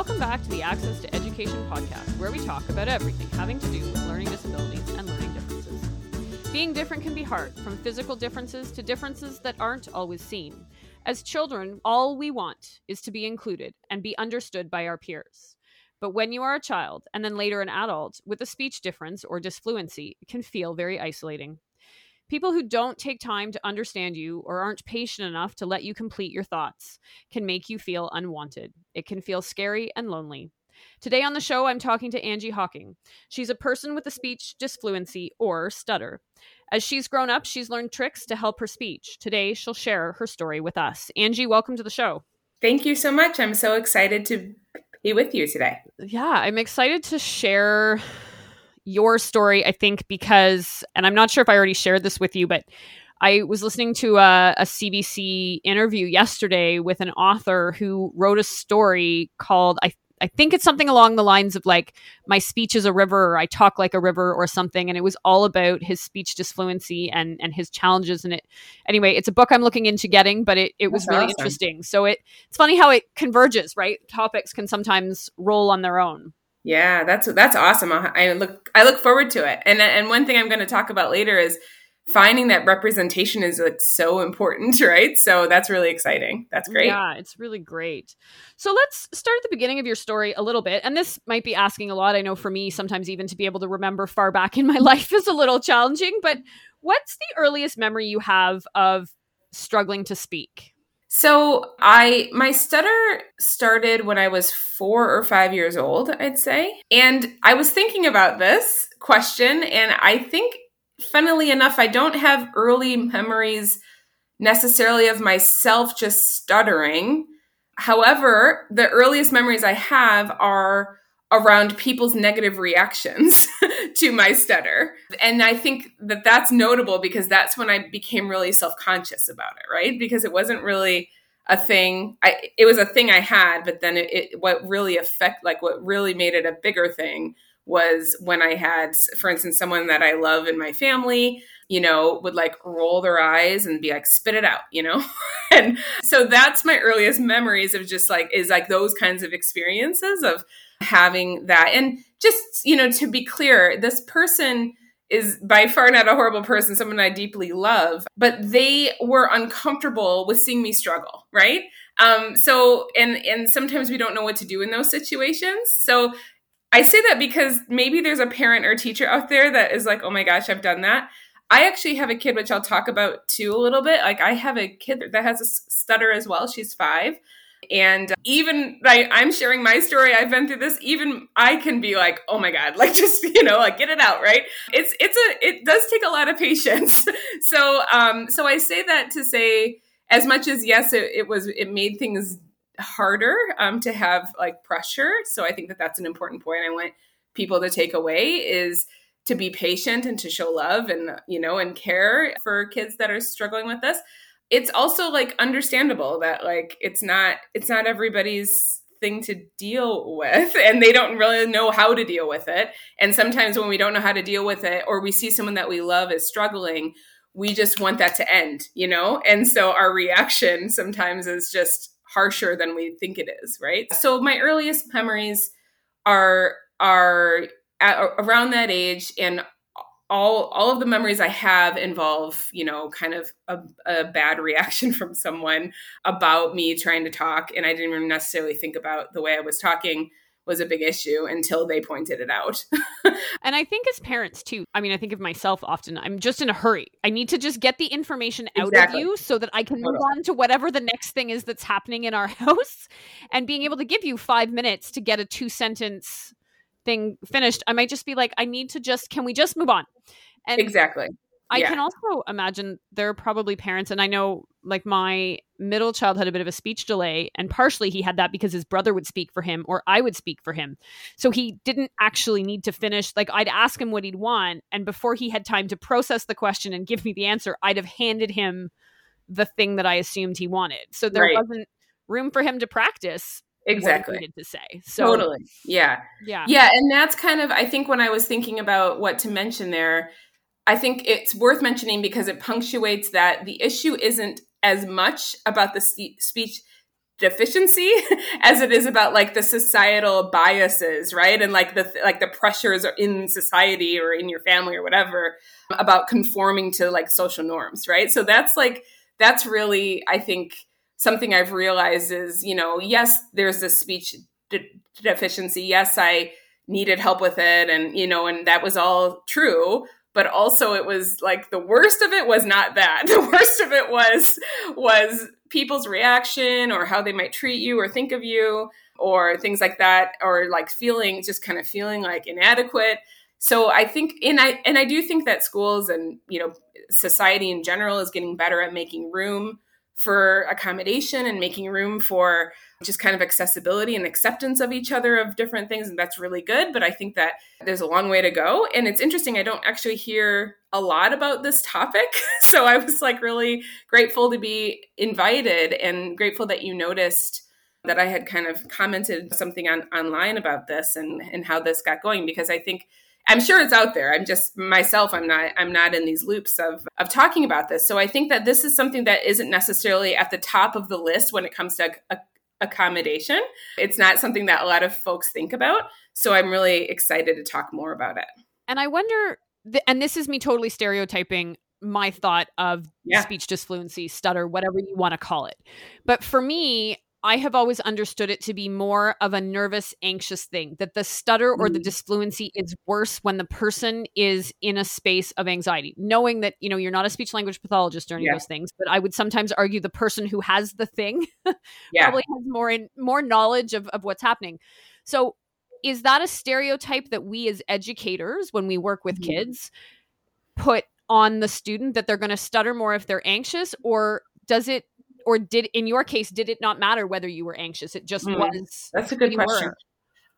Welcome back to the Access to Education podcast, where we talk about everything having to do with learning disabilities and learning differences. Being different can be hard, from physical differences to differences that aren't always seen. As children, all we want is to be included and be understood by our peers. But when you are a child, and then later an adult, with a speech difference or disfluency, it can feel very isolating. People who don't take time to understand you or aren't patient enough to let you complete your thoughts can make you feel unwanted. It can feel scary and lonely. Today on the show, I'm talking to Angie Hawking. She's a person with a speech disfluency or stutter. As she's grown up, she's learned tricks to help her speech. Today, she'll share her story with us. Angie, welcome to the show. Thank you so much. I'm so excited to be with you today. Yeah, I'm excited to share your story, I think, because, and I'm not sure if I already shared this with you, but I was listening to a, a, CBC interview yesterday with an author who wrote a story called, I, I think it's something along the lines of like, my speech is a river, or I talk like a river, or something. And it was all about his speech disfluency and, and his challenges. And it, anyway, it's a book I'm looking into getting, but it, it was That's really awesome. interesting. So it, it's funny how it converges, right? Topics can sometimes roll on their own. Yeah, that's that's awesome. I look I look forward to it. And and one thing I'm going to talk about later is finding that representation is like so important, right? So that's really exciting. That's great. Yeah, it's really great. So let's start at the beginning of your story a little bit. And this might be asking a lot. I know for me, sometimes even to be able to remember far back in my life is a little challenging. But what's the earliest memory you have of struggling to speak? So I my stutter started when I was 4 or 5 years old, I'd say. And I was thinking about this question and I think funnily enough I don't have early memories necessarily of myself just stuttering. However, the earliest memories I have are around people's negative reactions to my stutter. And I think that that's notable because that's when I became really self-conscious about it, right? Because it wasn't really a thing. I it was a thing I had, but then it, it what really affect like what really made it a bigger thing was when I had, for instance, someone that I love in my family, you know, would like roll their eyes and be like, spit it out, you know? and so that's my earliest memories of just like, is like those kinds of experiences of having that. And just, you know, to be clear, this person is by far not a horrible person, someone I deeply love, but they were uncomfortable with seeing me struggle, right? Um, so and and sometimes we don't know what to do in those situations. So I say that because maybe there's a parent or teacher out there that is like, oh my gosh, I've done that. I actually have a kid, which I'll talk about too a little bit. Like I have a kid that has a stutter as well. She's five. And even like I'm sharing my story, I've been through this. Even I can be like, oh my god, like just you know, like get it out, right? It's it's a it does take a lot of patience. so um, so I say that to say, as much as yes, it, it was it made things harder um, to have like pressure. So I think that that's an important point. I want people to take away is to be patient and to show love and you know and care for kids that are struggling with this it's also like understandable that like it's not it's not everybody's thing to deal with and they don't really know how to deal with it. And sometimes when we don't know how to deal with it or we see someone that we love is struggling we just want that to end you know? And so our reaction sometimes is just harsher than we think it is right? So my earliest memories are are at, around that age and all all of the memories I have involve, you know, kind of a, a, bad reaction from someone about me trying to talk, and I didn't even necessarily think about the way I was talking was a big issue until they pointed it out. and I think as parents too, I mean, I think of myself often, I'm just in a hurry. I need to just get the information out exactly. of you so that I can move on to whatever the next thing is that's happening in our house. And being able to give you five minutes to get a two sentence thing finished, I might just be like, I need to just, can we just move on? And exactly. I yeah. can also imagine there are probably parents, and I know like my middle child had a bit of a speech delay, and partially he had that because his brother would speak for him or I would speak for him. So he didn't actually need to finish. Like I'd ask him what he'd want, and before he had time to process the question and give me the answer, I'd have handed him the thing that I assumed he wanted. So there right. wasn't room for him to practice exactly. to say. So totally. Yeah. Yeah. Yeah and that's kind of i think when i was thinking about what to mention there i think it's worth mentioning because it punctuates that the issue isn't as much about the speech deficiency as it is about like the societal biases right? And like the like the pressures in society or in your family or whatever about conforming to like social norms right? So that's like that's really i think something i've realized is you know yes there's this speech de- deficiency. Yes i needed help with it and you know and that was all true but also it was like the worst of it was not that. The worst of it was was people's reaction or how they might treat you or think of you or things like that or like feeling just kind of feeling like inadequate. So i think and i and i do think that schools and you know society in general is getting better at making room for accommodation and making room for just kind of accessibility and acceptance of each other of different things and that's really good but i think that there's a long way to go. And it's interesting i don't actually hear a lot about this topic so i was like really grateful to be invited and grateful that you noticed that i had kind of commented something on online about this and and how this got going because i think I'm sure it's out there. I'm just myself. I'm not. I'm not in these loops of of talking about this. So I think that this is something that isn't necessarily at the top of the list when it comes to a, accommodation. It's not something that a lot of folks think about. So I'm really excited to talk more about it. And I wonder, and this is me totally stereotyping my thought of yeah. speech disfluency, stutter, whatever you want to call it. But for me, I have always understood it to be more of a nervous, anxious thing, that the stutter or the mm. disfluency is worse when the person is in a space of anxiety, knowing that, you know, you're not a speech language pathologist or any yeah. of those things, but I would sometimes argue the person who has the thing yeah. probably has more in more knowledge of, of what's happening. So is that a stereotype that we as educators, when we work with mm-hmm. kids, put on the student that they're going to stutter more if they're anxious, or does it or did in your case did it not matter whether you were anxious? It just mm, was that's a good question. were?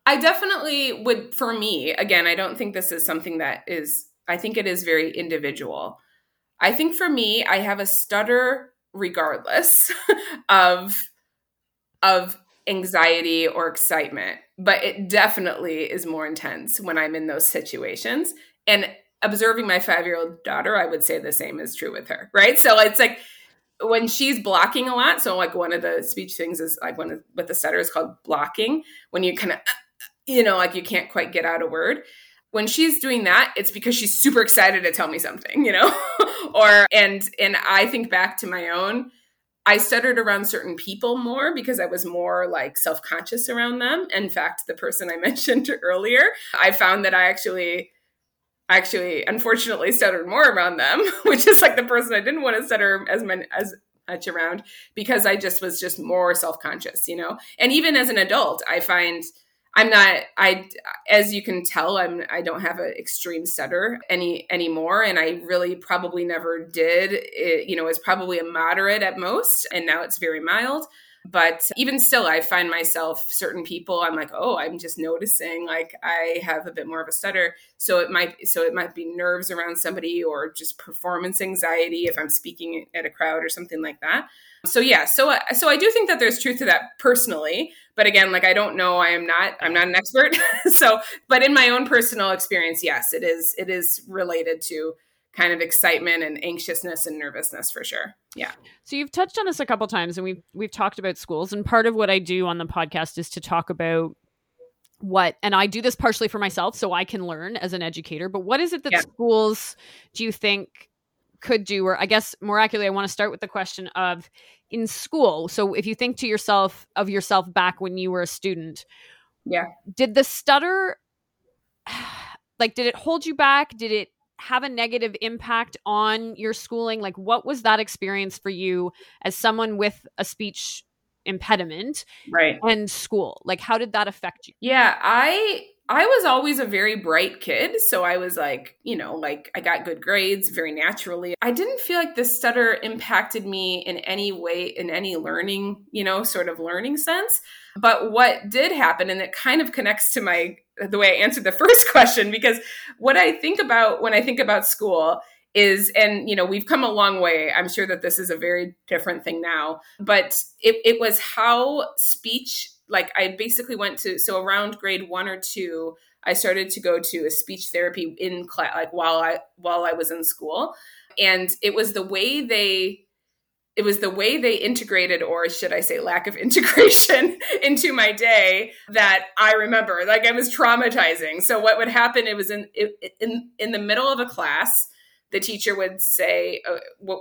i definitely would for me again i don't think this is something that is i think it is very individual. I think for me i have a stutter regardless of of anxiety or excitement but it definitely is more intense when i'm in those situations. And observing my 5 year old daughter i would say the same is true with her right? So it's like when she's blocking a lot, so like one of the speech things is like one of with the stutter is called blocking. When you kind of, you know, like you can't quite get out a word. When she's doing that, it's because she's super excited to tell me something, you know, or and and I think back to my own. I stuttered around certain people more because I was more like self conscious around them. In fact, the person I mentioned earlier, I found that I actually actually unfortunately stuttered more around them, which is like the person I didn't want to stutter as many as much around because I just was just more self-conscious, you know. And even as an adult, I find I'm not I as you can tell I'm I don't have an extreme stutter any anymore and I really probably never did. It, you know, it's probably a moderate at most and now it's very mild. But even still, I find myself certain people, I'm like, oh, I'm just noticing like I have a bit more of a stutter. So it might so it might be nerves around somebody or just performance anxiety if I'm speaking at a crowd or something like that. So yeah, so so I do think that there's truth to that personally, but again, like I don't know, I am not I'm not an expert. so, but in my own personal experience, yes, it is it is related to kind of excitement and anxiousness and nervousness for sure. Yeah. So you've touched on this a couple times and we've we've talked about schools and part of what I do on the podcast is to talk about what and I do this partially for myself so I can learn as an educator, but what is it that yeah. schools do you think could do or I guess more accurately I want to start with the question of in school. So if you think to yourself of yourself back when you were a student, yeah. Did the stutter like did it hold you back? Did it have a negative impact on your schooling? Like, what was that experience for you as someone with a speech impediment right. and school? Like how did that affect you? Yeah i i was always a very bright kid so i was like you know like i got good grades very naturally. I didn't feel like the stutter impacted me in any way in any learning you know sort of learning sense. But what did happen and it kind of connects to my the way I answered the first question because what I think about when I think about school is and you know we've come a long way. I'm sure that this is a very different thing now but it, it was how speech like i basically went to so around grade one or two i started to go to a speech therapy in class like while i while i was in school. And it was the way they it was the way they integrated or should i say lack of integration into my day that i remember. Like i was traumatizing. So what would happen it was in in in the middle of a class the teacher would say uh,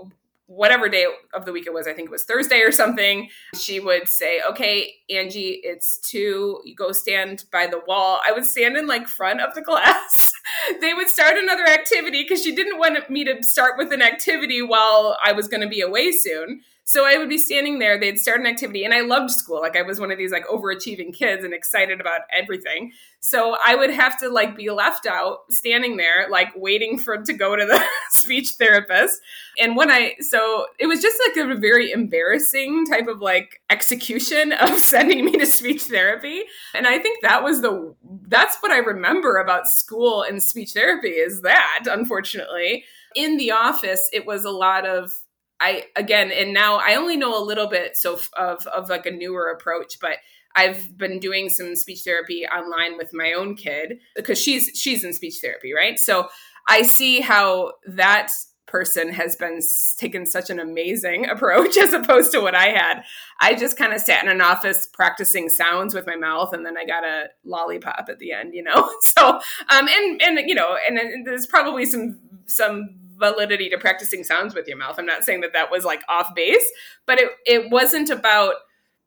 whatever day of the week it was i think it was thursday or something she would say okay angie it's two you go stand by the wall. I would stand in like front of the class they would start another activity because she didn't want me to start with an activity while i was going to be away soon so I would be standing there, they'd start an activity, and I loved school. Like I was one of these like overachieving kids and excited about everything. So I would have to like be left out standing there, like waiting for to go to the speech therapist. And when I so it was just like a very embarrassing type of like execution of sending me to speech therapy. And I think that was the that's what I remember about school and speech therapy is that, unfortunately. In the office, it was a lot of I again, and now I only know a little bit so of of like a newer approach, but I've been doing some speech therapy online with my own kid because she's she's in speech therapy, right? So I see how that person has been taken such an amazing approach as opposed to what I had. I just kind of sat in an office practicing sounds with my mouth, and then I got a lollipop at the end, you know. So, um, and and you know, and, and there's probably some some validity to practicing sounds with your mouth. I'm not saying that that was like off base, but it it wasn't about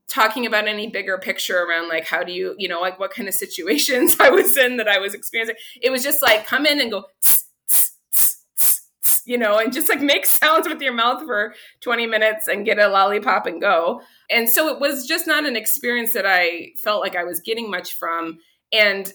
talking about any bigger picture around like how do you you know like what kind of situations I was in that I was experiencing. It was just like come in and go. Tss, tss, tss, you know, and just like make sounds with your mouth for 20 minutes and get a lollipop and go. And so it was just not an experience that I felt like I was getting much from. And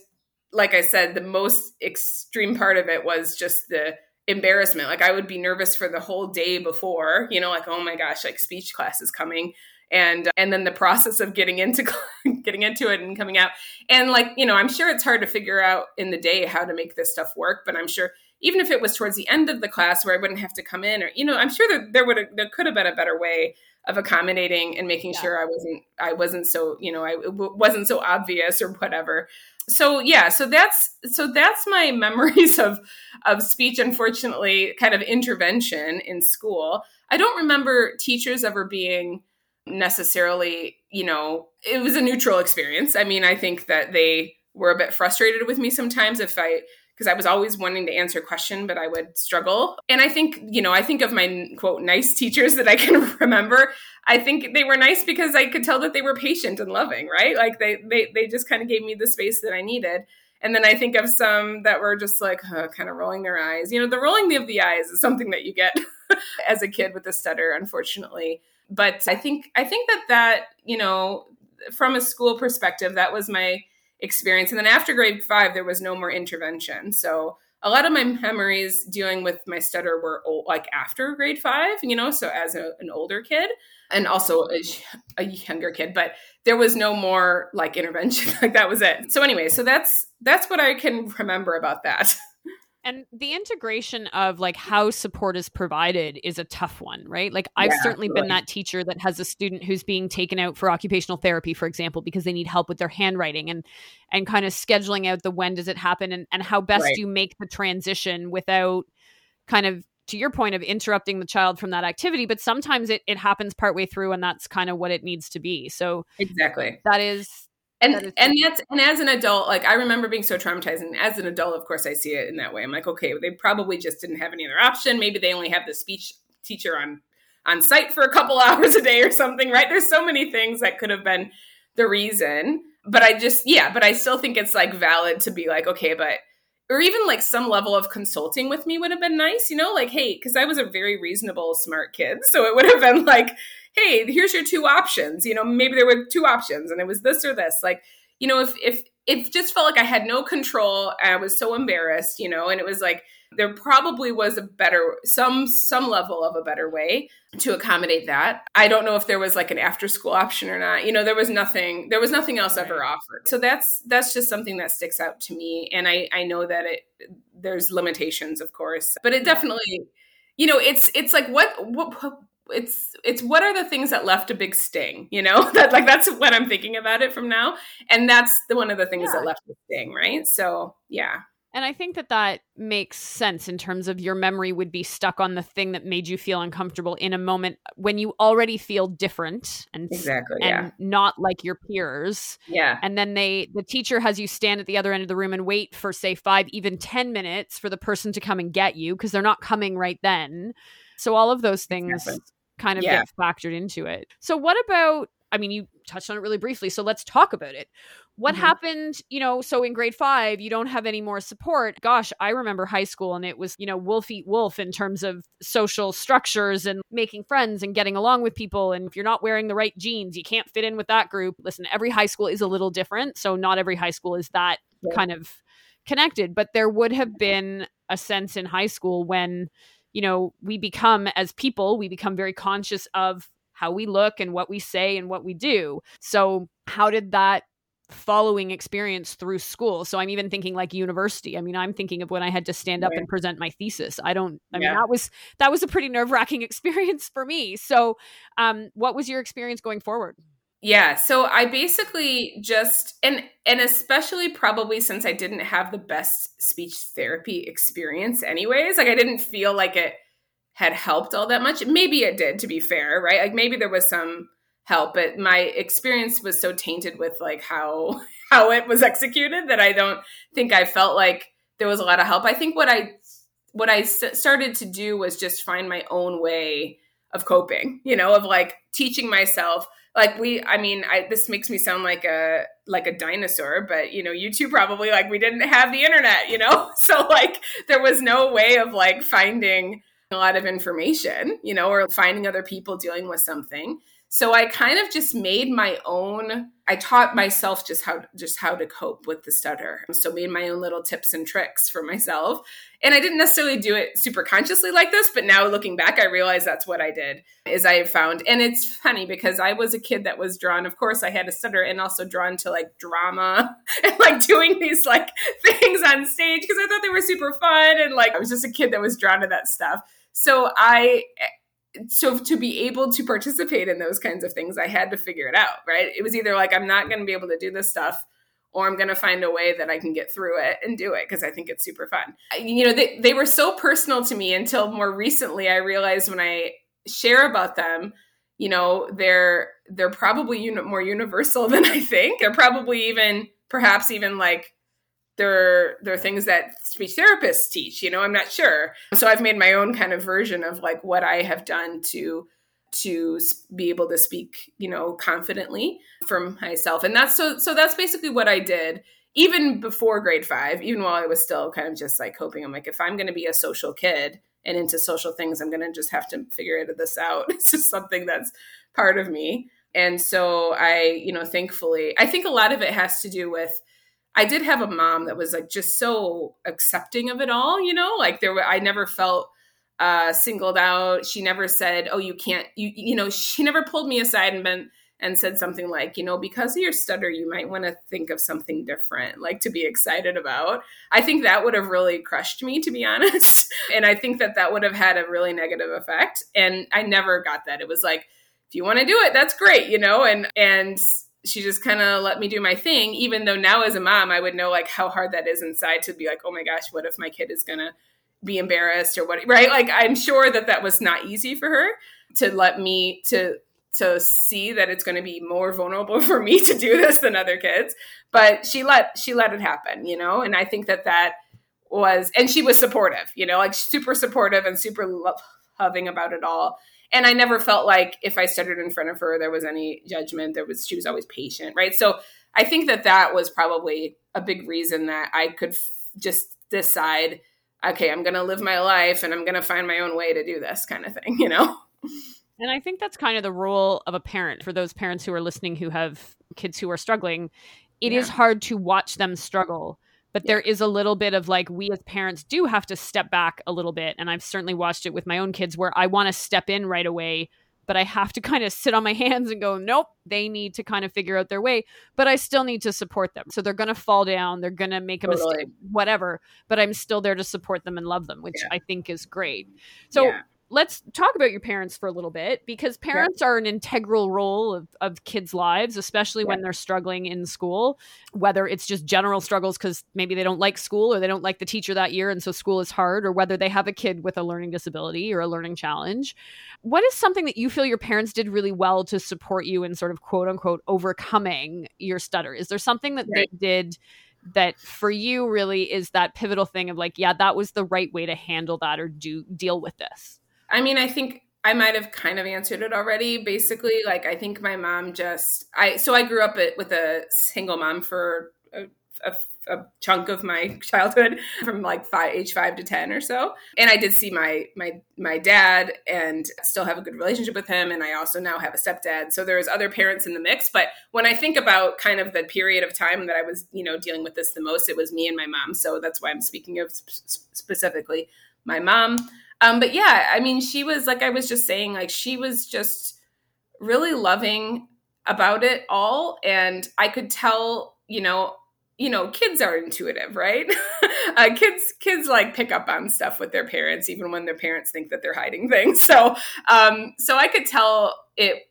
like I said, the most extreme part of it was just the embarrassment. Like I would be nervous for the whole day before, you know, like oh my gosh, like speech class is coming and and then the process of getting into getting into it and coming out. And like, you know, I'm sure it's hard to figure out in the day how to make this stuff work, but I'm sure even if it was towards the end of the class where I wouldn't have to come in or you know, I'm sure that there would there could have been a better way of accommodating and making yeah. sure I wasn't I wasn't so, you know, I w- wasn't so obvious or whatever. So yeah so that's so that's my memories of of speech unfortunately kind of intervention in school. I don't remember teachers ever being necessarily you know it was a neutral experience. I mean i think that they were a bit frustrated with me sometimes if i because I was always wanting to answer a question, but I would struggle. And I think, you know, I think of my quote nice teachers that I can remember. I think they were nice because I could tell that they were patient and loving, right? Like they they they just kind of gave me the space that I needed. And then I think of some that were just like huh, kind of rolling their eyes. You know, the rolling of the eyes is something that you get as a kid with a stutter, unfortunately. But I think I think that that you know, from a school perspective, that was my experience. And then after grade five, there was no more intervention. So a lot of my memories dealing with my stutter were old, like after grade five, you know, so as a, an older kid and also a, a, younger kid, but there was no more like intervention. like that was it. So anyway, so that's that's what I can remember about that. And the integration of like how support is provided is a tough one, right? Like I've yeah, certainly been that teacher that has a student who's being taken out for occupational therapy, for example, because they need help with their handwriting and and kind of scheduling out the when does it happen and, and how best right. you make the transition without kind of to your point of interrupting the child from that activity, but sometimes it, it happens partway through and that's kind of what it needs to be. So exactly that is and that and that's and as an adult like i remember being so traumatized and as an adult of course i see it in that way. I'm like okay they probably just didn't have any other option. Maybe they only have the speech teacher on on site for a couple hours a day or something right? There's so many things that could have been the reason. But i just yeah but i still think it's like valid to be like okay but or even like some level of consulting with me would have been nice you know? Like hey because i was a very reasonable smart kid so it would have been like hey, here's your two options. You know, maybe there were two options and it was this or this. Like, you know, if if it just felt like I had no control, I was so embarrassed, you know, and it was like there probably was a better some some level of a better way to accommodate that. I don't know if there was like an after school option or not. You know, there was nothing there was nothing else ever offered. So that's that's just something that sticks out to me and I I know that it there's limitations of course, but it definitely you know, it's it's like what what it's it's what are the things that left a big sting you know that like that's what i'm thinking about it from now and that's the one of the things yeah. that left a sting right so yeah And I think that that makes sense in terms of your memory would be stuck on the thing that made you feel uncomfortable in a moment when you already feel different and exactly and yeah. not like your peers. Yeah. And then they the teacher has you stand at the other end of the room and wait for say 5 even 10 minutes for the person to come and get you because they're not coming right then. So all of those things Exactly. Kind of Yeah. get factored into it. So what about I mean you touched on it really briefly so let's talk about it. What Mhm. happened, you know, so in grade 5 you don't have any more support. Gosh, I remember high school and it was, you know, wolf eat wolf in terms of social structures and making friends and getting along with people and if you're not wearing the right jeans, you can't fit in with that group. Listen, every high school is a little different, so not every high school is that Yeah. kind of connected, but there would have been a sense in high school when you know, we become as people, we become very conscious of how we look and what we say and what we do. So, how did that following experience through school? So, I'm even thinking like university. I mean, I'm thinking of when I had to stand up Right. and present my thesis. I don't I mean, that was that was a pretty nerve-wracking experience for me. So, um what was your experience going forward? Yeah, so I basically just and and especially probably since I didn't have the best speech therapy experience anyways, like I didn't feel like it had helped all that much. Maybe it did to be fair, right? Like maybe there was some help, but my experience was so tainted with like how how it was executed that I don't think I felt like there was a lot of help. I think what I what I started to do was just find my own way of coping, you know, of like teaching myself like we i mean i this makes me sound like a like a dinosaur but you know you two probably like we didn't have the internet you know? So like there was no way of like finding a lot of information you know or finding other people dealing with something so i kind of just made my own i taught myself just how just how to cope with the stutter. So made my own little tips and tricks for myself. And i didn't necessarily do it super consciously like this but now looking back i realize that's what i did is i found and it's funny because i was a kid that was drawn of course i had a stutter and also drawn to like drama and like doing these like things on stage because i thought they were super fun and like i was just a kid that was drawn to that stuff. So i so to be able to participate in those kinds of things i had to figure it out right? It was either like i'm not going to be able to do this stuff or i'm going to find a way that i can get through it and do it because i think it's super fun. You know they, they were so personal to me until more recently i realized when i share about them you know they're they're probably uni- more universal than i think. They're probably even perhaps even like they're they're things that speech therapists teach you know i'm not sure. So i've made my own kind of version of like what i have done to to be able to speak you know confidently for myself. And that's so so that's basically what i did even before grade five even while i was still kind of just like hoping i'm like if i'm going to be a social kid and into social things i'm going to just have to figure this out. It's just something that's part of me. And so i you know thankfully i think a lot of it has to do with I did have a mom that was like just so accepting of it all, you know, like there were, I never felt uh, singled out. She never said, oh, you can't, you, you know, she never pulled me aside and been, and said something like, you know, because of your stutter, you might want to think of something different, like to be excited about. I think that would have really crushed me, to be honest. and I think that that would have had a really negative effect. And I never got that. It was like, if you want to do it, that's great, you know, and, and, she just kind of let me do my thing even though now as a mom i would know like how hard that is inside to be like oh my gosh what if my kid is gonna be embarrassed or what right? Like i'm sure that that was not easy for her to let me to to see that it's going to be more vulnerable for me to do this than other kids but she let she let it happen you know? And i think that that was and she was supportive you know? Like super supportive and super lo- loving about it all and I never felt like if I stuttered in front of her, there was any judgment. There was she was always patient, right? So I think that that was probably a big reason that I could f- just decide, okay, I'm going to live my life and I'm going to find my own way to do this kind of thing, you know. And I think that's kind of the role of a parent for those parents who are listening who have kids who are struggling. It is Yeah. hard to watch them struggle, but there is a little bit of like we as parents do have to step back a little bit. And I've certainly watched it with my own kids where I want to step in right away, but I have to kind of sit on my hands and go, nope, they need to kind of figure out their way, but I still need to support them. So they're going to fall down, they're going to make a Totally. mistake, whatever, but I'm still there to support them and love them, which Yeah. I think is great. So Yeah. Let's talk about your parents for a little bit because parents yeah. are an integral role of, of kids' lives, especially yeah. when they're struggling in school, whether it's just general struggles because maybe they don't like school or they don't like the teacher that year and so school is hard, or whether they have a kid with a learning disability or a learning challenge. What is something that you feel your parents did really well to support you in sort of quote unquote overcoming your stutter? Is there something that right. they did? that for you really is that pivotal thing of like yeah that was the right way to handle that or do deal with this i mean i think i might have kind of answered it already basically like i think my mom just i so i grew up with a single mom for a, a a chunk of my childhood from like five, age five to ten or so. And I did see my my my dad and still have a good relationship with him. And I also now have a stepdad. So there's other parents in the mix. But when I think about kind of the period of time that I was, you know, dealing with this the most, it was me and my mom. So that's why I'm speaking of sp- specifically my mom. Um, but yeah, I mean, she was like I was just saying, like she was just really loving about it all. And i could tell you know you know kids are intuitive right? Uh, kids kids like pick up on stuff with their parents even when their parents think that they're hiding things. So um so i could tell it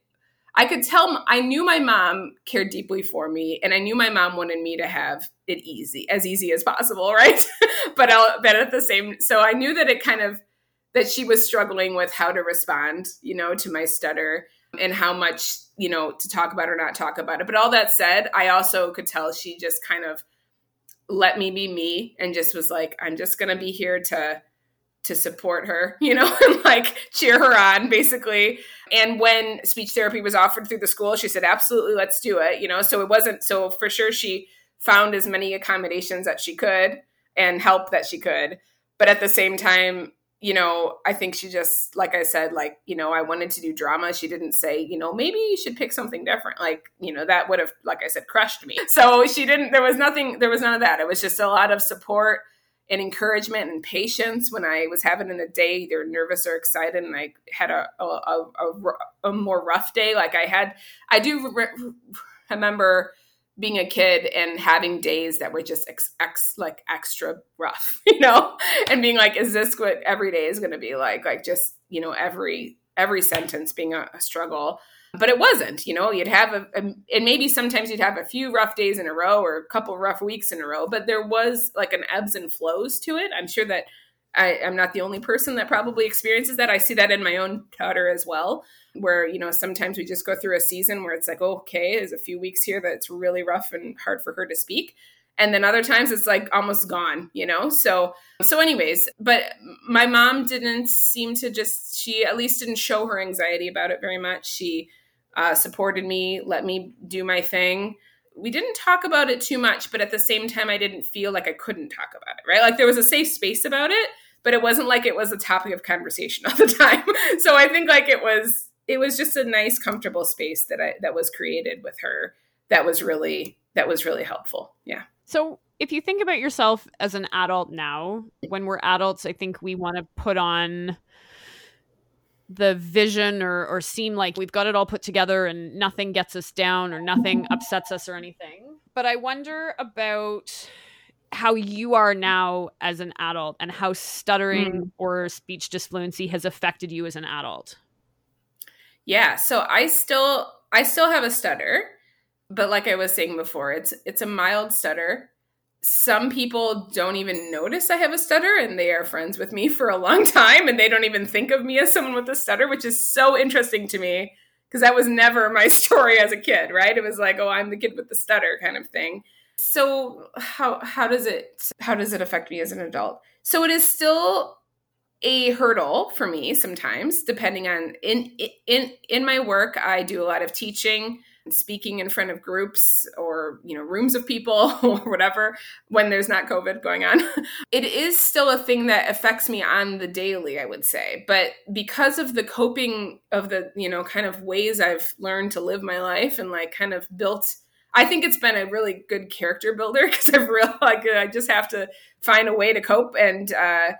i could tell i knew my mom cared deeply for me and i knew my mom wanted me to have it easy as easy as possible right? But I'll, but at the same so i knew that it kind of that she was struggling with how to respond you know to my stutter and how much you know to talk about or not talk about it. But all that said i also could tell she just kind of let me be me and just was like i'm just gonna be here to to support her you know and like cheer her on basically. And when speech therapy was offered through the school she said absolutely let's do it you know? So it wasn't so for sure she found as many accommodations that she could and help that she could. But at the same time you know, I think she just, like I said, like, you know, I wanted to do drama. She didn't say, you know, maybe you should pick something different. Like, you know, that would have, like I said, crushed me. So she didn't, there was nothing, there was none of that. It was just a lot of support and encouragement and patience when I was having a day, either nervous or excited, and I had a, a, a, a more rough day. Like I had, I do re- remember being a kid and having days that were just ex, ex, like extra rough, you know, and being like, is this what every day is going to be like? Like just, you know, every, every sentence being a, a struggle. But it wasn't, you know, you'd have a, a, and maybe sometimes you'd have a few rough days in a row or a couple rough weeks in a row, but there was like an ebbs and flows to it. I'm sure that I, am not the only person that probably experiences that. I see that in my own daughter as well where you know sometimes we just go through a season where it's like okay there's a few weeks here that's really rough and hard for her to speak. And then other times it's like almost gone you know? So so anyways but my mom didn't seem to just she at least didn't show her anxiety about it very much. She uh, supported me let me do my thing we didn't talk about it too much but at the same time i didn't feel like i couldn't talk about it right like there was a safe space about it but it wasn't like it was a topic of conversation all the time so i think like it was it was just a nice, comfortable space that I that was created with her. That was really that was really helpful. Yeah. So if you think about yourself as an adult now, when we're adults, I think we want to put on the vision or, or seem like we've got it all put together and nothing gets us down or nothing upsets us or anything. But I wonder about how you are now as an adult and how stuttering mm. or speech disfluency has affected you as an adult. Yeah, so I still I still have a stutter, but like I was saying before, it's it's a mild stutter. Some people don't even notice I have a stutter and they are friends with me for a long time and they don't even think of me as someone with a stutter, which is so interesting to me because that was never my story as a kid, right? It was like, "Oh, I'm the kid with the stutter" kind of thing. So, how how does it how does it affect me as an adult? So it is still a hurdle for me sometimes depending on in in in my work i do a lot of teaching speaking in front of groups or you know rooms of people or whatever when there's not covid going on. It is still a thing that affects me on the daily i would say. But because of the coping of the you know kind of ways i've learned to live my life and like kind of built I think it's been a really good character builder because I've realized like I just have to find a way to cope and uh,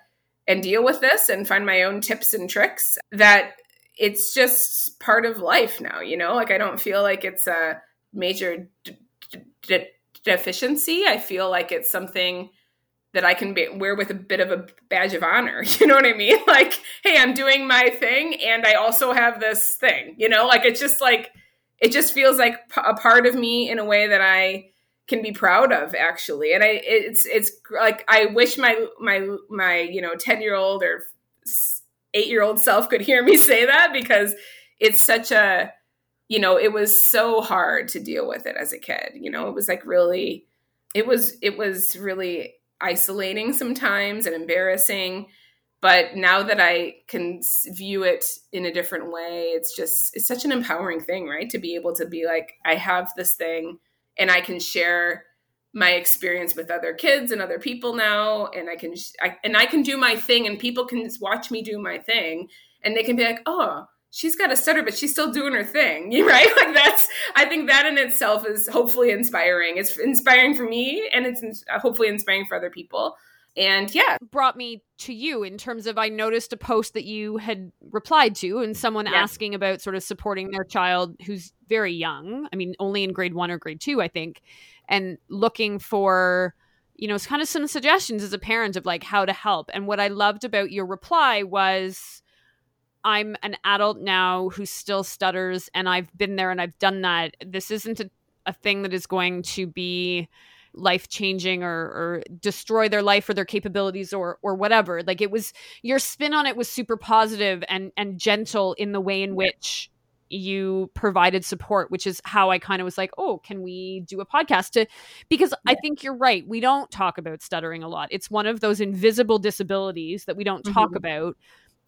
and deal with this and find my own tips and tricks that it's just part of life now you know like i don't feel like it's a major d- d- deficiency i feel like it's something that I can be, wear with a bit of a badge of honor. You know what I mean? Like, hey, I'm doing my thing and I also have this thing, you know, like it's just like, it just feels like a part of me in a way that I can be proud of actually. And I, it's, it's like, I wish my, my, my, you know, 10 year old or eight year old self could hear me say that because it's such a, you know, it was so hard to deal with it as a kid. You know, it was like really, it was, it was really isolating sometimes and embarrassing but now that i can view it in a different way it's just it's such an empowering thing right to be able to be like i have this thing and i can share my experience with other kids and other people now and i can I, and i can do my thing and people can watch me do my thing and they can be like oh she's got a stutter, but she's still doing her thing, right? Like that's, I think that in itself is hopefully inspiring. It's inspiring for me and it's uh, hopefully inspiring for other people. And yeah, brought me to you in terms of I noticed a post that you had replied to and someone yeah. asking about sort of supporting their child who's very young. I mean, only in grade 1 or grade 2, I think, and looking for you know, it's kind of some suggestions as a parent of like how to help. And what I loved about your reply was I'm an adult now who still stutters and I've been there and I've done that. This isn't a, a thing that is going to be life changing or, or destroy their life or their capabilities or or whatever. Like it was your spin on it was super positive and and gentle in the way in which you provided support, which is how I kind of was like, oh, can we do a podcast to because yeah. I think you're right. We don't talk about stuttering a lot. It's one of those invisible disabilities that we don't talk mm-hmm. about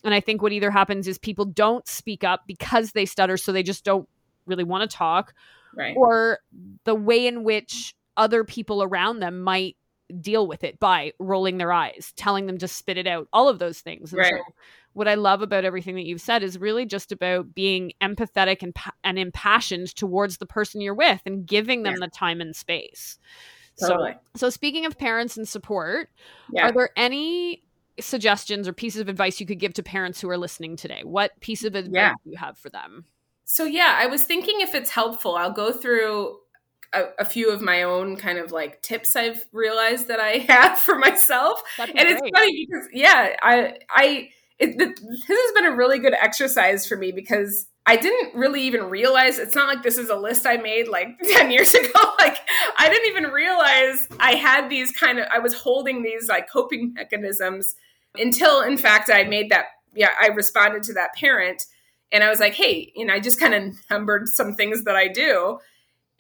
and I think what either happens is people don't speak up because they stutter, so they just don't really want to talk. Right. Or the way in which other people around them might deal with it by rolling their eyes, telling them to spit it out, all of those things. And right. So what I love about everything that you've said is really just about being empathetic and, and impassioned towards the person you're with and giving them yeah. the time and space. Totally. So, so speaking of parents and support, yeah. are there any suggestions or pieces of advice you could give to parents who are listening today? What piece of advice yeah. do you have for them? So, yeah, I was thinking if it's helpful, I'll go through a, a, few of my own kind of like tips I've realized that I have for myself. And great. it's funny because, yeah, I, I, it, this has been a really good exercise for me because I didn't really even realize it's not like this is a list I made like 10 years ago. like I didn't even realize I had these kind of I was holding these like coping mechanisms until in fact I made that yeah, I responded to that parent and I was like, "Hey, you know, I just kind of numbered some things that I do."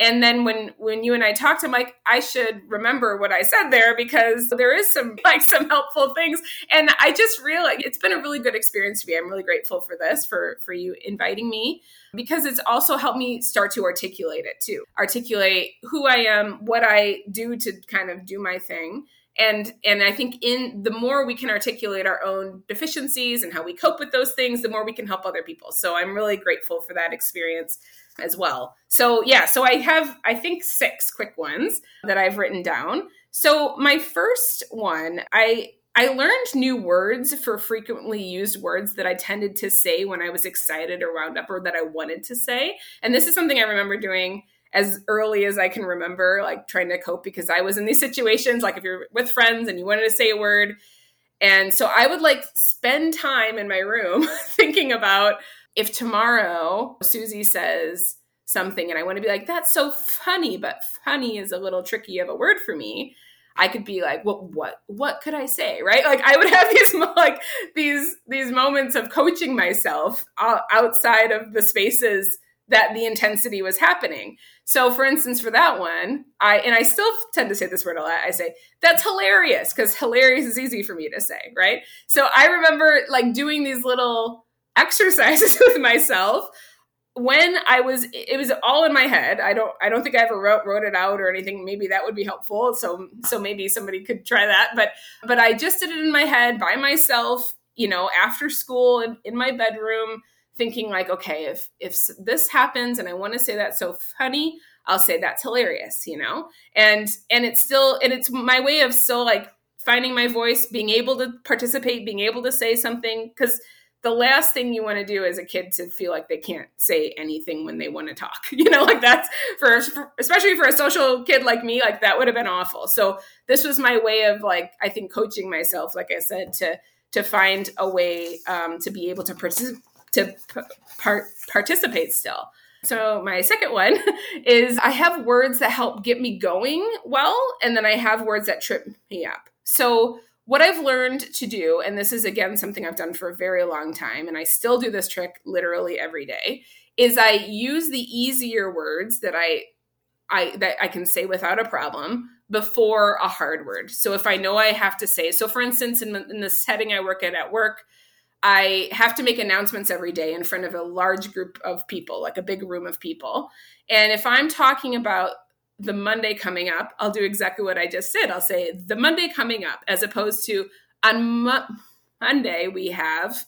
And then when when you and I talked, I'm like, I should remember what I said there because there is some like some helpful things. And I just realized it's been a really good experience to me. I'm really grateful for this, for for you inviting me because it's also helped me start to articulate it too. Articulate who I am, what I do to kind of do my thing and and i think in the more we can articulate our own deficiencies and how we cope with those things the more we can help other people so i'm really grateful for that experience as well so yeah so i have i think six quick ones that i've written down so my first one i I learned new words for frequently used words that I tended to say when I was excited or wound up or that I wanted to say. And this is something I remember doing as early as I can remember, like trying to cope because I was in these situations, like if you're with friends and you wanted to say a word. And so I would like spend time in my room thinking about if tomorrow Susie says something and I want to be like, that's so funny, but funny is a little tricky of a word for me. I could be like, what, what, what could I say? Right. Like I would have these, like these, these moments of coaching myself outside of the spaces that the intensity was happening. So for instance, for that one, I and I still tend to say this word a lot. I say, that's hilarious, because hilarious is easy for me to say, right? So I remember like doing these little exercises with myself when I was it was all in my head. I don't I don't think I ever wrote wrote it out or anything. Maybe that would be helpful. So so maybe somebody could try that. But but I just did it in my head by myself, you know, after school in, in my bedroom thinking like okay if if this happens and i want to say that so funny i'll say that's hilarious you know and and it's still and it's my way of still like finding my voice being able to participate being able to say something because the last thing you want to do as a kid to feel like they can't say anything when they want to talk. You know, like that's for, for, especially for a social kid like me, like that would have been awful. So this was my way of like I think coaching myself, like I said, to to find a way um, to be able to participate to part, participate still. So my second one is I have words that help get me going well, and then I have words that trip me up. So what I've learned to do, and this is again something I've done for a very long time, and I still do this trick literally every day, is I use the easier words that I I that I can say without a problem before a hard word. So if I know I have to say, so for instance, in, in the setting I work at at work, I have to make announcements every day in front of a large group of people, like a big room of people. And if I'm talking about the Monday coming up, I'll do exactly what I just said. I'll say the Monday coming up, as opposed to on Mo- Monday we have,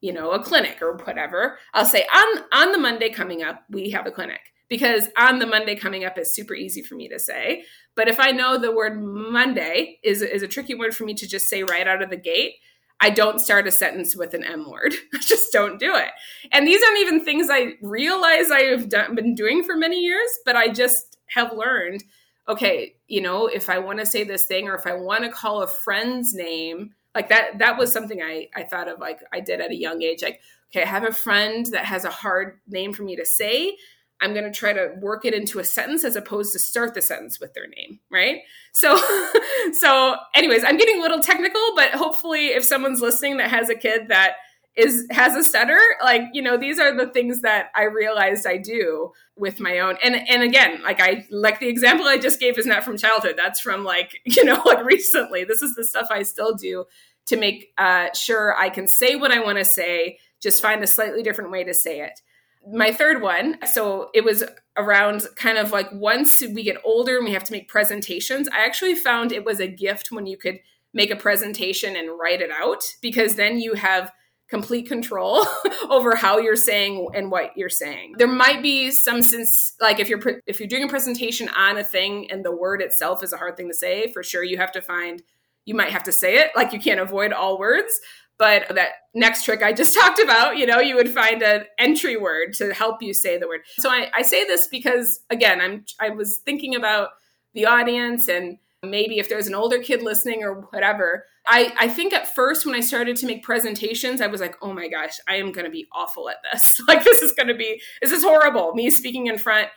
you know, a clinic or whatever. I'll say on on the Monday coming up we have a clinic because on the Monday coming up is super easy for me to say. But if I know the word Monday is is a tricky word for me to just say right out of the gate, I don't start a sentence with an M word. I just don't do it. And these aren't even things I realize I have done, been doing for many years, but I just have learned okay, you know, if I want to say this thing or if I want to call a friend's name, like that, that was something I, I thought of like I did at a young age. Like, okay, I have a friend that has a hard name for me to say. I'm going to try to work it into a sentence as opposed to start the sentence with their name, right? So so anyways, I'm getting a little technical, but hopefully if someone's listening that has a kid that is has a stutter, like, you know, these are the things that I realized I do with my own. And and again, like I like the example I just gave is not from childhood. That's from like, you know, like recently. This is the stuff I still do to make uh, sure I can say what I want to say, just find a slightly different way to say it my third one so it was around kind of like once we get older and we have to make presentations i actually found it was a gift when you could make a presentation and write it out because then you have complete control over how you're saying and what you're saying. There might be some sense like if you're if you're doing a presentation on a thing and the word itself is a hard thing to say for sure you have to find you might have to say it. Like you can't avoid all words. But that next trick I just talked about, you know, you would find an entry word to help you say the word. So I, I say this because again, I'm I was thinking about the audience and maybe if there's an older kid listening or whatever. I, I think at first when I started to make presentations, I was like, oh my gosh, I am gonna be awful at this. like this is gonna be this is horrible, me speaking in front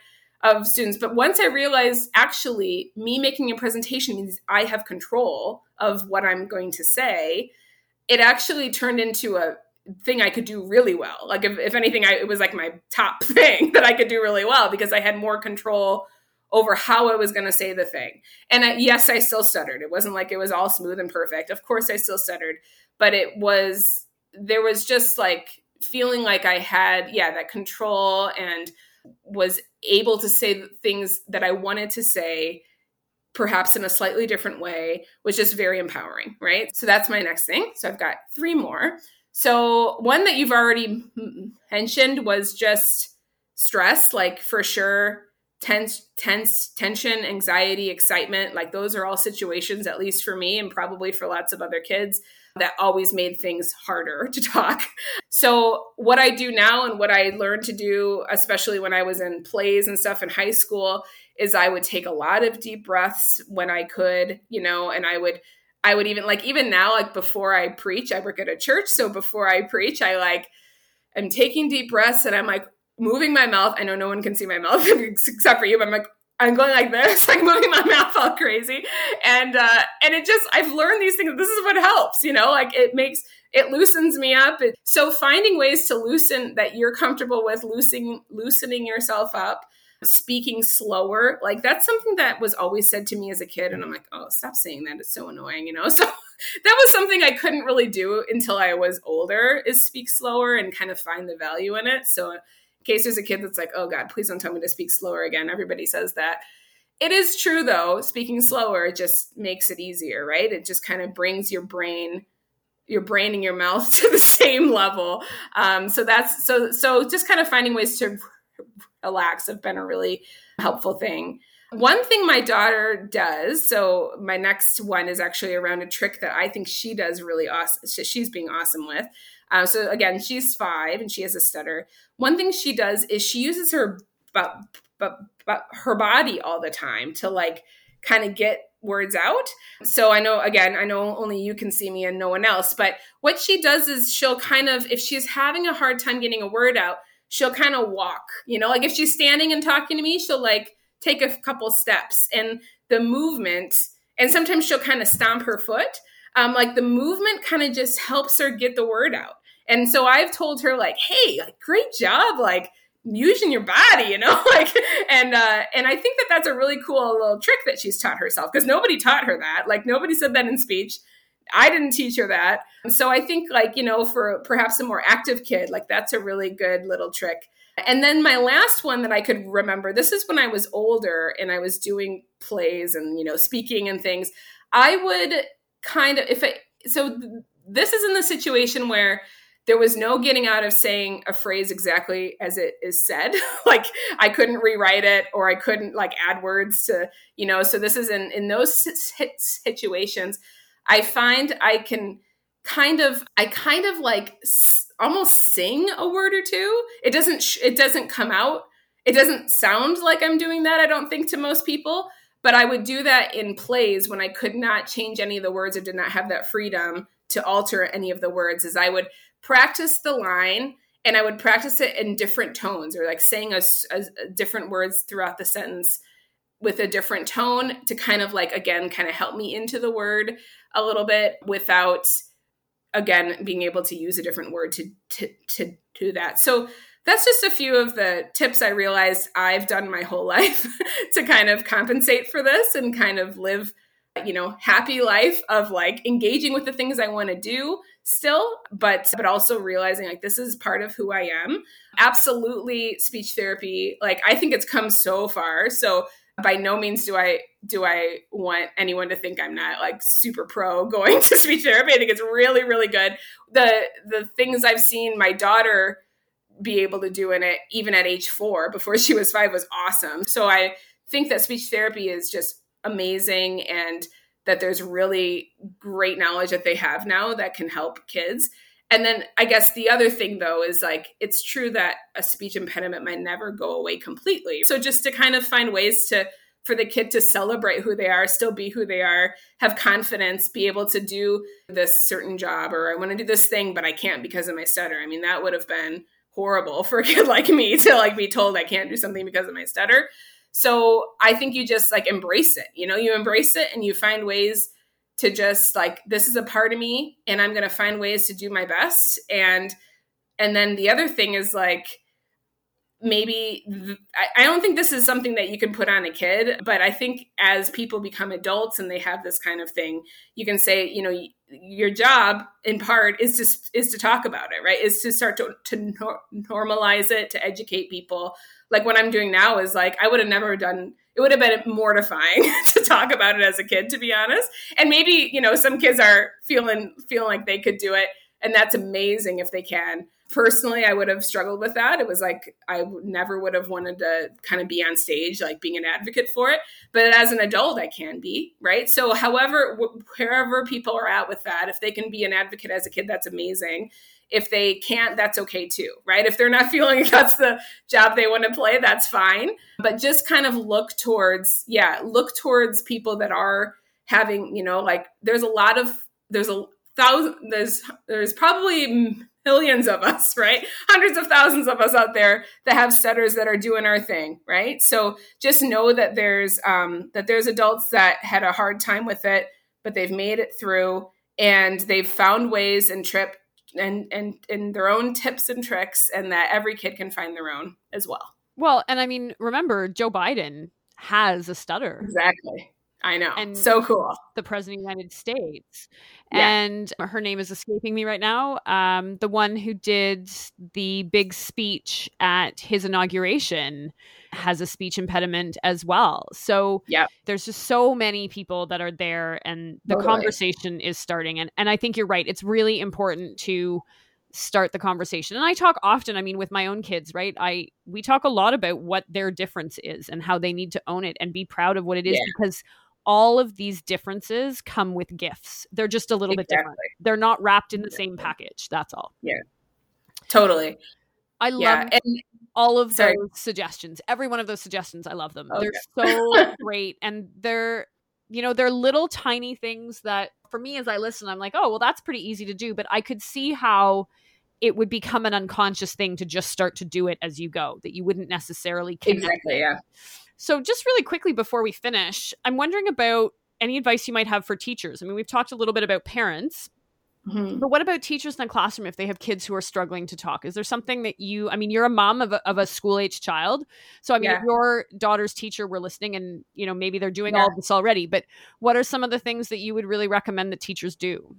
of students. But once I realized actually me making a presentation means I have control of what I'm going to say it actually turned into a thing I could do really well. Like if, if anything, I, it was like my top thing that I could do really well because I had more control over how I was going to say the thing. And I, yes, I still stuttered. It wasn't like it was all smooth and perfect. Of course, I still stuttered, but it was there was just like feeling like I had yeah that control and was able to say things that I wanted to say perhaps in a slightly different way was just very empowering, right? So that's my next thing. So I've got three more. So one that you've already mentioned was just stress, like for sure tense tense tension anxiety excitement like those are all situations at least for me and probably for lots of other kids that always made things harder to talk. So, what I do now and what I learned to do, especially when I was in plays and stuff in high school, is I would take a lot of deep breaths when I could, you know, and I would I would even like even now like before I preach, I work at a church, so before I preach, I like I'm taking deep breaths and I'm like moving my mouth. I know no one can see my mouth except for you, but I'm like I'm going like this, like moving my mouth all crazy. And uh and it just I've learned these things. This is what helps, you know, like it makes it loosens me up. So finding ways to loosen that you're comfortable with loosening loosening yourself up speaking slower like that's something that was always said to me as a kid and i'm like oh stop saying that it's so annoying you know so that was something i couldn't really do until i was older is speak slower and kind of find the value in it so in case there's a kid that's like oh god please don't tell me to speak slower again everybody says that it is true though speaking slower just makes it easier right it just kind of brings your brain your brain and your mouth to the same level um, so that's so so just kind of finding ways to relax have been a really helpful thing. One thing my daughter does, so my next one is actually around a trick that I think she does really awesome. She's being awesome with. Uh, so again, she's five and she has a stutter. One thing she does is she uses her but but but her body all the time to like kind of get words out. So I know again, I know only you can see me and no one else, but what she does is she'll kind of if she's having a hard time getting a word out, she'll kind of walk, you know, like if she's standing and talking to me, she'll like take a couple steps and the movement and sometimes she'll kind of stomp her foot. Um, like the movement kind of just helps her get the word out. And so I've told her like, "Hey, like, great job! Like using your body you know like and uh and i think that that's a really cool little trick that she's taught herself because nobody taught her that. Like nobody said that in speech. I didn't teach her that. So i think like you know for perhaps a more active kid like that's a really good little trick. And then my last one that i could remember this is when i was older and i was doing plays and you know speaking and things. I would kind of if i so this is in the situation where there was no getting out of saying a phrase exactly as it is said. Like i couldn't rewrite it or i couldn't like add words to you know so this is in in those situations i find i can kind of i kind of like almost sing a word or two. It doesn't sh- it doesn't come out. It doesn't sound like i'm doing that i don't think to most people but i would do that in plays when i could not change any of the words or did not have that freedom to alter any of the words is i would practice the line and I would practice it in different tones or like saying a, a, a, different words throughout the sentence with a different tone to kind of like again kind of help me into the word a little bit without again being able to use a different word to to to do that. So that's just a few of the tips I realized I've done my whole life to kind of compensate for this and kind of live you know happy life of like engaging with the things I want to do still but but also realizing like this is part of who i am. Absolutely speech therapy like i think it's come so far. So by no means do i do i want anyone to think i'm not like super pro going to speech therapy. I think it's really really good. The the things i've seen my daughter be able to do in it even at age four before she was five was awesome. So i think that speech therapy is just amazing and that there's really great knowledge that they have now that can help kids. And then I guess the other thing though is like it's true that a speech impediment might never go away completely. So just to kind of find ways to for the kid to celebrate who they are, still be who they are, have confidence, be able to do this certain job or I want to do this thing but I can't because of my stutter. I mean that would have been horrible for a kid like me to like be told I can't do something because of my stutter. So I think you just like embrace it. You know, you embrace it and you find ways to just like this is a part of me and I'm going to find ways to do my best and and then the other thing is like maybe th- I, I don't think this is something that you can put on a kid but i think as people become adults and they have this kind of thing you can say you know your job in part is to is to talk about it right is to start to, to nor- normalize it to educate people like what I'm doing now is like I would have never done it would have been mortifying to talk about it as a kid to be honest. And maybe you know some kids are feeling feeling like they could do it and that's amazing if they can. Personally i would have struggled with that. It was like i never would have wanted to kind of be on stage like being an advocate for it. But as an adult i can be right? So however wherever people are at with that if they can be an advocate as a kid that's amazing if they can't, that's okay too, right? If they're not feeling that's the job they want to play, that's fine. But just kind of look towards, yeah, look towards people that are having, you know, like there's a lot of, there's a thousand, there's, there's probably millions of us, right? Hundreds of thousands of us out there that have stutters that are doing our thing, right? So just know that there's, um, that there's adults that had a hard time with it, but they've made it through and they've found ways and trip and and and their own tips and tricks and that every kid can find their own as well. Well and i mean remember joe biden has a stutter. Exactly I know. And so cool. The president of the United States. Yeah. And her name is escaping me right now. Um, the one who did the big speech at his inauguration has a speech impediment as well. So yeah, there's just so many people that are there and the totally. conversation is starting. And and I think you're right. It's really important to start the conversation. And I talk often, I mean, with my own kids, right? I we talk a lot about what their difference is and how they need to own it and be proud of what it is yeah. because all of these differences come with gifts. They're just a little exactly. bit different. They're not wrapped in the same package. That's all. Yeah. Totally. I love yeah. and, all of sorry. those suggestions. Every one of those suggestions, I love them. They're so great and they're you know, they're little tiny things that for me as I listen, I'm like, "Oh, well that's pretty easy to do," but I could see how it would become an unconscious thing to just start to do it as you go that you wouldn't necessarily exactly yeah so just really quickly before we finish i'm wondering about any advice you might have for teachers i mean we've talked a little bit about parents mm-hmm. but what about teachers in the classroom if they have kids who are struggling to talk is there something that you i mean you're a mom of a, of a school age child so i mean yeah. if your daughter's teacher were listening and you know maybe they're doing yeah. all this already but what are some of the things that you would really recommend that teachers do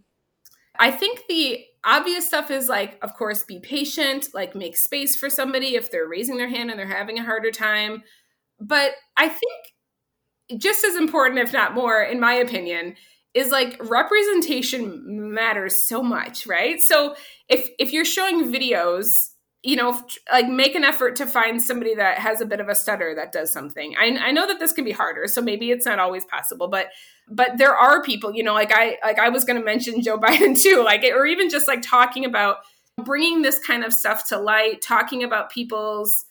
I think the obvious stuff is like, of course, be patient, like make space for somebody if they're raising their hand and they're having a harder time. But I think just as important, if not more, in my opinion, is like representation matters so much, right? So if if you're showing videos you know, like make an effort to find somebody that has a bit of a stutter that does something. I, I know that this can be harder, so maybe it's not always possible, but but there are people, you know, like I like I was going to mention Joe Biden too, like or even just like talking about bringing this kind of stuff to light, talking about people's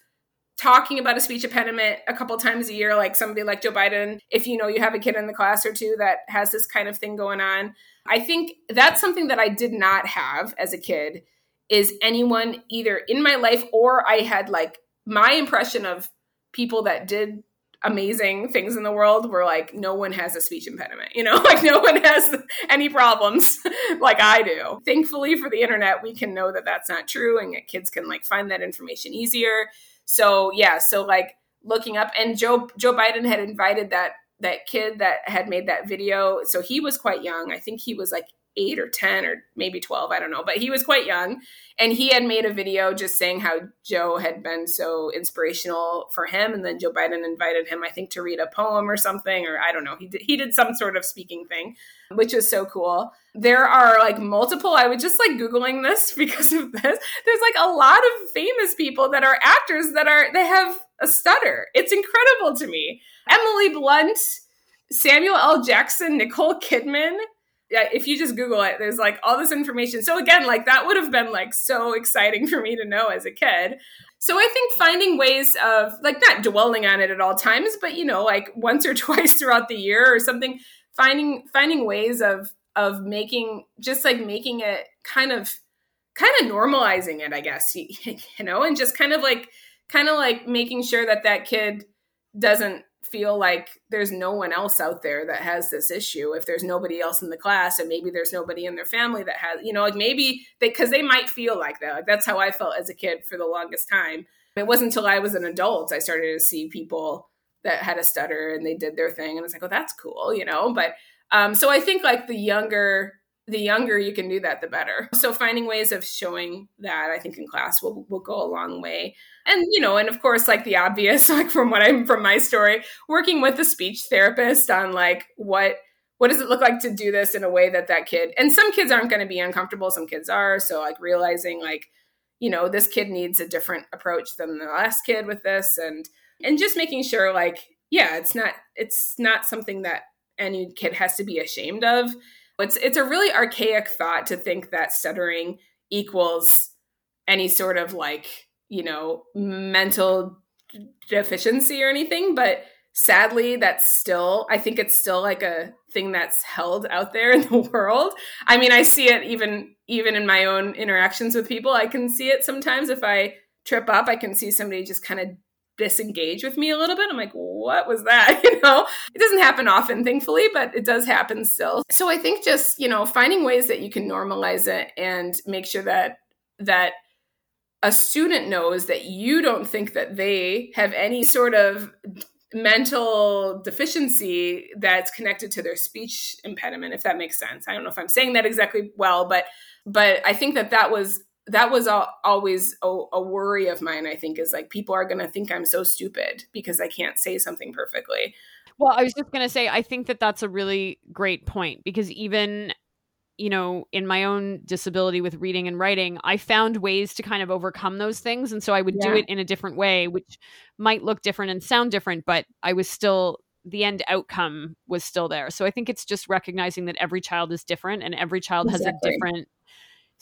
talking about a speech impediment a couple times a year like somebody like Joe Biden if you know you have a kid in the class or two that has this kind of thing going on. I think that's something that I did not have as a kid is anyone either in my life or I had like my impression of people that did amazing things in the world were like no one has a speech impediment you know? Like no one has any problems like i do. Thankfully for the internet we can know that that's not true and kids can like find that information easier so yeah so like looking up and joe joe biden had invited that that kid that had made that video so he was quite young i think he was like eight or 10 or maybe 12, I don't know, but he was quite young. And he had made a video just saying how Joe had been so inspirational for him. And then Joe Biden invited him, I think, to read a poem or something, or I don't know. He did, he did some sort of speaking thing, which was so cool. There are like multiple, I was just like Googling this because of this. There's like a lot of famous people that are actors that are, they have a stutter. It's incredible to me. Emily Blunt, Samuel L. Jackson, Nicole Kidman, yeah, if you just Google it, there's like all this information. So again, like that would have been like so exciting for me to know as a kid. So I think finding ways of like not dwelling on it at all times, but you know, like once or twice throughout the year or something, finding finding ways of of making just like making it kind of kind of normalizing it, I guess, you, you know, and just kind of like kind of like making sure that that kid doesn't feel like there's no one else out there that has this issue. If there's nobody else in the class and maybe there's nobody in their family that has you know like maybe they because they might feel like that. Like that's how i felt as a kid for the longest time. It wasn't until i was an adult i started to see people that had a stutter and they did their thing and I was like oh that's cool you know but um so i think like the younger the younger you can do that, the better. So finding ways of showing that, I think, in class will will go a long way. And you know, and of course, like the obvious, like from what I'm from my story, working with a speech therapist on like what what does it look like to do this in a way that that kid and some kids aren't going to be uncomfortable, some kids are. So like realizing like you know this kid needs a different approach than the last kid with this, and and just making sure like yeah, it's not it's not something that any kid has to be ashamed of it's it's a really archaic thought to think that stuttering equals any sort of like, you know, mental deficiency or anything, but sadly that's still I think it's still like a thing that's held out there in the world. I mean, I see it even even in my own interactions with people. I can see it sometimes if I trip up, I can see somebody just kind of disengage with me a little bit. I'm like, what was that? You know, it doesn't happen often, thankfully, but it does happen still. So I think just, you know, finding ways that you can normalize it and make sure that, that, a student knows that you don't think that they have any sort of mental deficiency that's connected to their speech impediment if that makes sense i don't know if i'm saying that exactly well but but i think that that was that was always a, a, worry of mine i think is like people are going to think i'm so stupid because i can't say something perfectly well i was just going to say i think that that's a really great point because even you know in my own disability with reading and writing i found ways to kind of overcome those things and so i would yeah. do it in a different way which might look different and sound different but i was still the end outcome was still there. So I think it's just recognizing that every child is different and every child exactly. has a different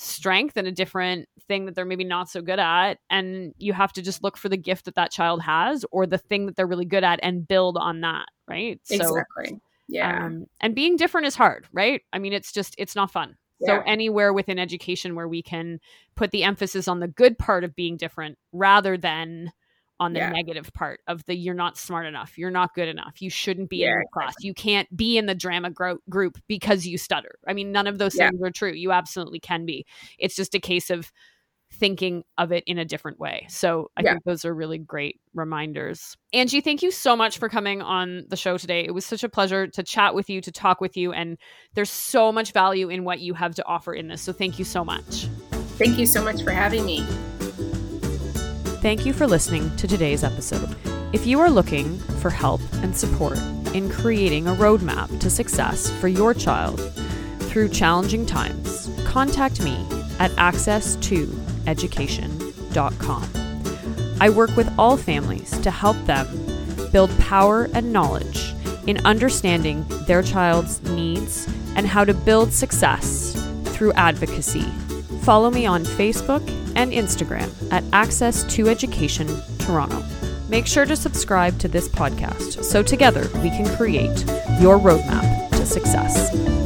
strength and a different thing that they're maybe not so good at and you have to just look for the gift that that child has or the thing that they're really good at and build on that right? Exactly. So, yeah. um, and being different is hard right? I mean it's just it's not fun. Yeah. so anywhere within education where we can put the emphasis on the good part of being different rather than on the yeah. negative part of the you're not smart enough, you're not good enough, you shouldn't be yeah, in your class, you can't be in the drama gro- group because you stutter. I mean, none of those yeah. things are true. You absolutely can be. It's just a case of thinking of it in a different way. So I think those are really great reminders. Angie, thank you so much for coming on the show today. It was such a pleasure to chat with you, to talk with you, and there's so much value in what you have to offer in this. So thank you so much. Thank you so much for having me. Thank you for listening to today's episode. If you are looking for help and support in creating a roadmap to success for your child through challenging times, contact me at access2education.com. I work with all families to help them build power and knowledge in understanding their child's needs and how to build success through advocacy. Follow me on Facebook and Instagram at Access to Education Toronto. Make sure to subscribe to this podcast so together we can create your roadmap to success.